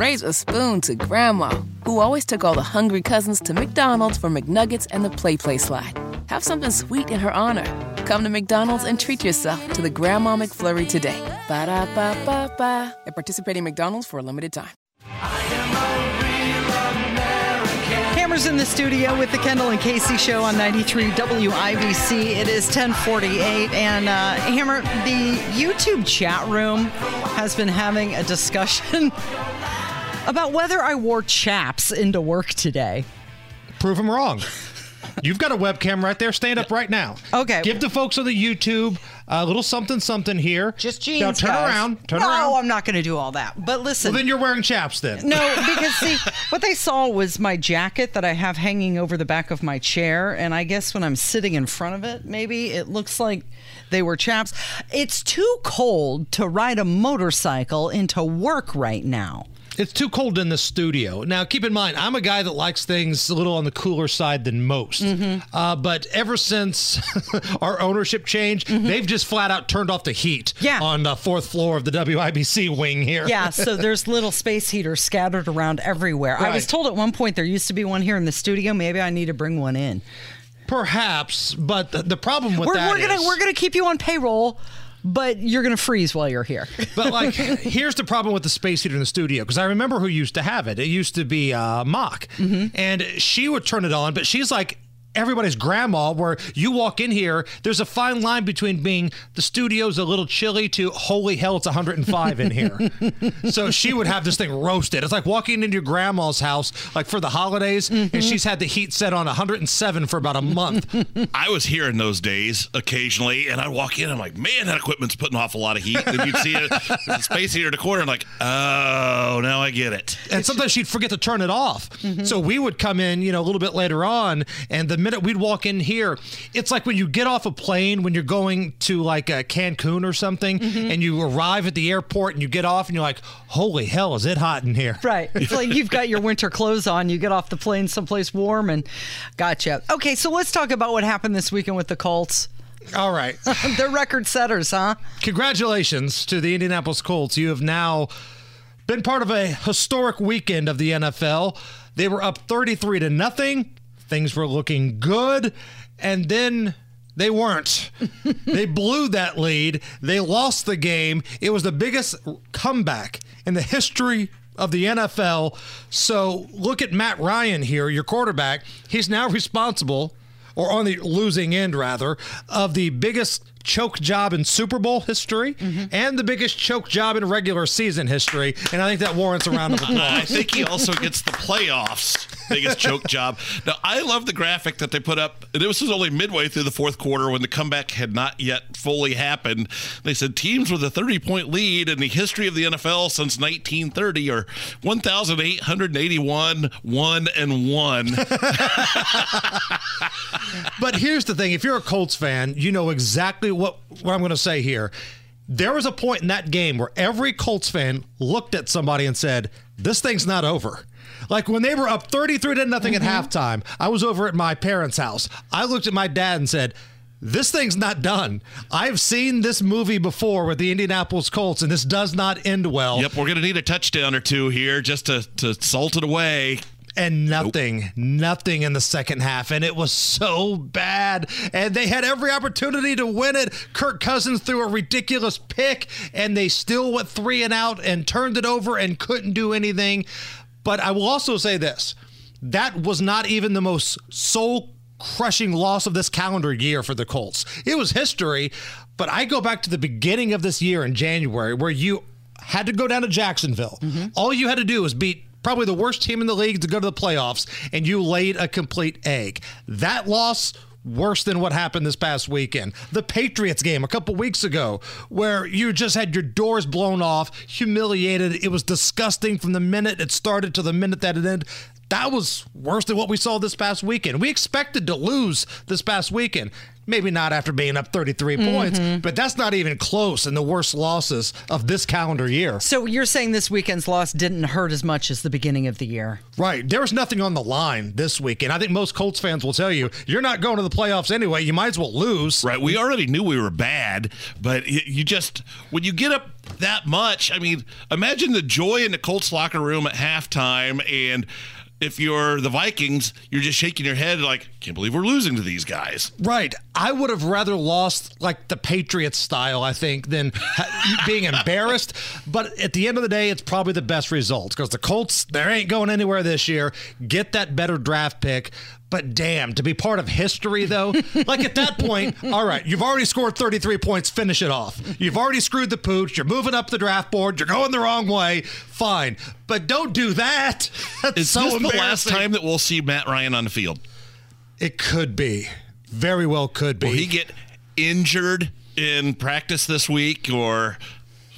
raise a spoon to Grandma, who always took all the hungry cousins to McDonald's for McNuggets and the PlayPlace slide. Have something sweet in her honor. Come to McDonald's and treat yourself to the Grandma McFlurry today. Ba da ba ba ba. At participating McDonald's for a limited time. Hammers in the studio with the Kendall and Casey show on 93 WIBC. It is 1048. And uh, Hammer, the YouTube chat room has been having a discussion about whether I wore chaps into work today. Prove them wrong. You've got a webcam right there. Stand up right now. Okay. Give the folks on the YouTube a little something something here. Just jeans. Now turn guys. around. Turn no, around. I'm not going to do all that. But listen. Well, then you're wearing chaps then. No, because see, what they saw was my jacket that I have hanging over the back of my chair, and I guess when I'm sitting in front of it, maybe it looks like they were chaps. It's too cold to ride a motorcycle into work right now. It's too cold in the studio. Now, keep in mind, I'm a guy that likes things a little on the cooler side than most. Mm-hmm. Uh, but ever since our ownership change, they've just flat out turned off the heat Mm-hmm. Yeah. on the fourth floor of the WIBC wing here. Yeah, so there's little space heaters scattered around everywhere. I was told at one point there used to be one here in the studio. Maybe I need to bring one in. Perhaps, but the, the problem with We're, that we're gonna is- we're gonna keep you on payroll, but you're gonna freeze while you're here. But like, here's the problem with the space heater in the studio because I remember who used to have it. It used to be uh, Mock, and she would turn it on, but she's like everybody's grandma. Where you walk in here, there's a fine line between being the studio's a little chilly to holy hell, it's 105 in here. so she would have this thing roasted. It's like walking into your grandma's house, like for the holidays, and mm-hmm. she's had the heat set on 107 for about a month. I was here in those days occasionally, and I'd walk in. I'm like, man, that equipment's putting off a lot of heat. And you'd see it, the space heater in the corner. I'm like, oh, now I get it. and sometimes she'd forget to turn it off. Mm-hmm. So we would come in, you know, a little bit later on, and the minute we'd walk in here, it's like when you get off a plane when you're going to like uh, Cancun or something, and you arrive at the airport and you get off, and you're like, "Holy hell, is it hot in here?" Right. It's like you've got your winter clothes on. You get off the plane someplace warm and gotcha. Okay, so let's talk about what happened this weekend with the Colts. All right. They're record setters, huh? Congratulations to the Indianapolis Colts. You have now been part of a historic weekend of the NFL. They were up 33 to nothing. Things were looking good. And then they weren't. they blew that lead. They lost the game. It was the biggest comeback in the history of the NFL. So look at Matt Ryan here, your quarterback. He's now responsible or on the losing end rather, of the biggest choke job in Super Bowl history mm-hmm. and the biggest choke job in regular season history. And I think that warrants a round of applause. I think he also gets the playoffs biggest choke job. Now, I love the graphic that they put up. This was only midway through the fourth quarter when the comeback had not yet fully happened. They said teams with a 30 point lead in the history of the NFL since 1930 are 1,881, 1 and 1. But here's the thing: if you're a Colts fan, you know exactly what what I'm going to say here. There was a point in that game where every Colts fan looked at somebody and said, "This thing's not over." Like when they were up 33 to nothing at mm-hmm. halftime, I was over at my parents' house. I looked at my dad and said, this thing's not done. I've seen this movie before with the Indianapolis Colts, and this does not end well. yep, we're going to need a touchdown or two here just to, to salt it away. And nothing, nothing in the second half. And it was so bad. And they had every opportunity to win it. Kirk Cousins threw a ridiculous pick, and they still went three and out and turned it over and couldn't do anything. But I will also say this that was not even the most soul crushing loss of this calendar year for the Colts. It was history, but I go back to the beginning of this year in January where you had to go down to Jacksonville. Mm-hmm. All you had to do was beat probably the worst team in the league to go to the playoffs, and you laid a complete egg. That loss worse than what happened this past weekend. The Patriots game a couple weeks ago, where you just had your doors blown off, humiliated. It was disgusting from the minute it started to the minute that it ended. That was worse than what we saw this past weekend. We expected to lose this past weekend. Maybe not after being up 33 Mm-hmm. points, but that's not even close in the worst losses of this calendar year. So you're saying this weekend's loss didn't hurt as much as the beginning of the year? Right. There was nothing on the line this weekend. I think most Colts fans will tell you you're not going to the playoffs anyway. You might as well lose. Right. We already knew we were bad, but you just, when you get up that much, I mean, imagine the joy in the Colts locker room at halftime. And if you're the Vikings, you're just shaking your head like, can't believe we're losing to these guys. Right. I would have rather lost like the Patriots style, I think, than being embarrassed. But at the end of the day, it's probably the best result because the Colts, they ain't going anywhere this year. Get that better draft pick. But damn, to be part of history, though, like at that point, all right, you've already scored 33 points, finish it off. You've already screwed the pooch, you're moving up the draft board, you're going the wrong way, fine. But don't do that. That's Is so this the last time that we'll see Matt Ryan on the field? It could be. Very well could be. Will he get injured in practice this week or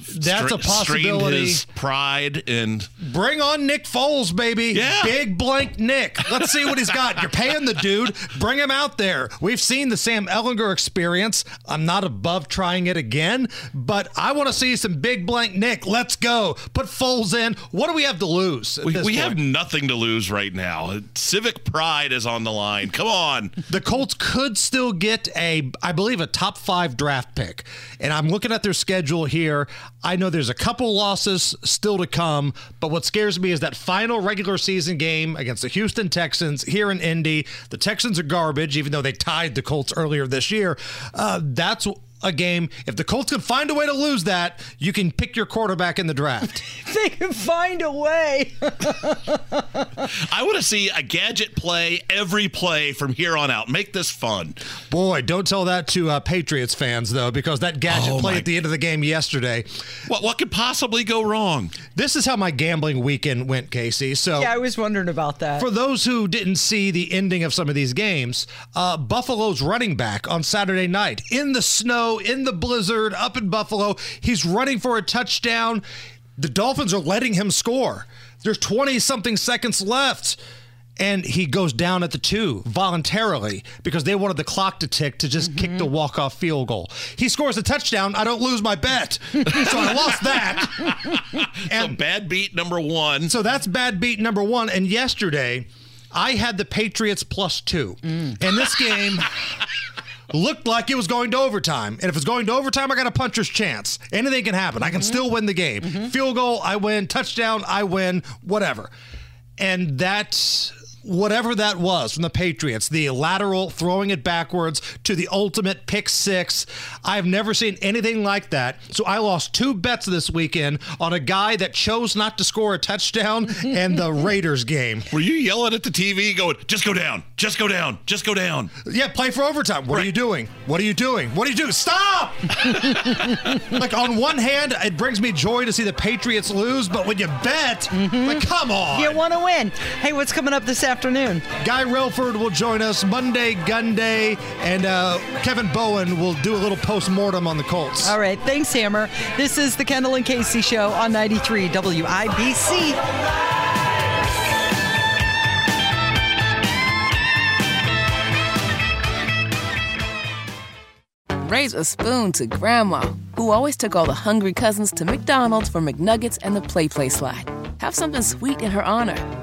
That's a stra- possibility. his pride and Bring on Nick Foles, baby. Yeah. Big blank Nick. Let's see what he's got. You're paying the dude. Bring him out there. We've seen the Sam Ehlinger experience. I'm not above trying it again, but I want to see some big blank Nick. Let's go. Put Foles in. What do we have to lose? we, we have nothing to lose right now. Civic pride is on the line. Come on. the Colts could still get a, I believe, a top five draft pick. And I'm looking at their schedule here. I know there's a couple losses still to come, but what scares me is that final regular season game against the Houston Texans here in Indy. The Texans are garbage, even though they tied the Colts earlier this year. Uh, that's a game. If the Colts can find a way to lose that, you can pick your quarterback in the draft. They can find a way. I want to see a gadget play every play from here on out. Make this fun. Boy, don't tell that to uh, Patriots fans, though, because that gadget Oh, play my- at the end of the game yesterday. What what could possibly go wrong? This is how my gambling weekend went, Casey. So yeah, I was wondering about that. For those who didn't see the ending of some of these games, uh, Buffalo's running back on Saturday night in the snow, in the blizzard, up in Buffalo, he's running for a touchdown. The Dolphins are letting him score. There's 20 something seconds left. And he goes down at the two voluntarily because they wanted the clock to tick to just kick the mm-hmm. walk off field goal. He scores a touchdown. I don't lose my bet. so I lost that. and So bad beat number one. So that's bad beat number one. And yesterday, I had the Patriots plus two. Mm. And this game looked like it was going to overtime. And if it's going to overtime, I got a puncher's chance. Anything can happen. I can mm-hmm. still win the game. Mm-hmm. Field goal, I win. Touchdown, I win. Whatever. And that. Whatever that was from the Patriots, the lateral throwing it backwards to the ultimate pick six. I've never seen anything like that. So I lost two bets this weekend on a guy that chose not to score a touchdown and the Raiders game. Were you yelling at the TV going, just go down, just go down, just go down? Yeah, play for overtime. What are you doing? What are you doing? What are you doing? Stop! like on one hand, it brings me joy to see the Patriots lose, but when you bet, like mm-hmm. come on. you want to win. Hey, what's coming up this afternoon? Guy Relford will join us Monday, Gun Day, and uh, Kevin Bowen will do a little post mortem on the Colts. All right, thanks, Hammer. This is the Kendall and Casey Show on 93 WIBC. Raise a spoon to Grandma, who always took all the hungry cousins to McDonald's for McNuggets and the PlayPlace slide. Have something sweet in her honor.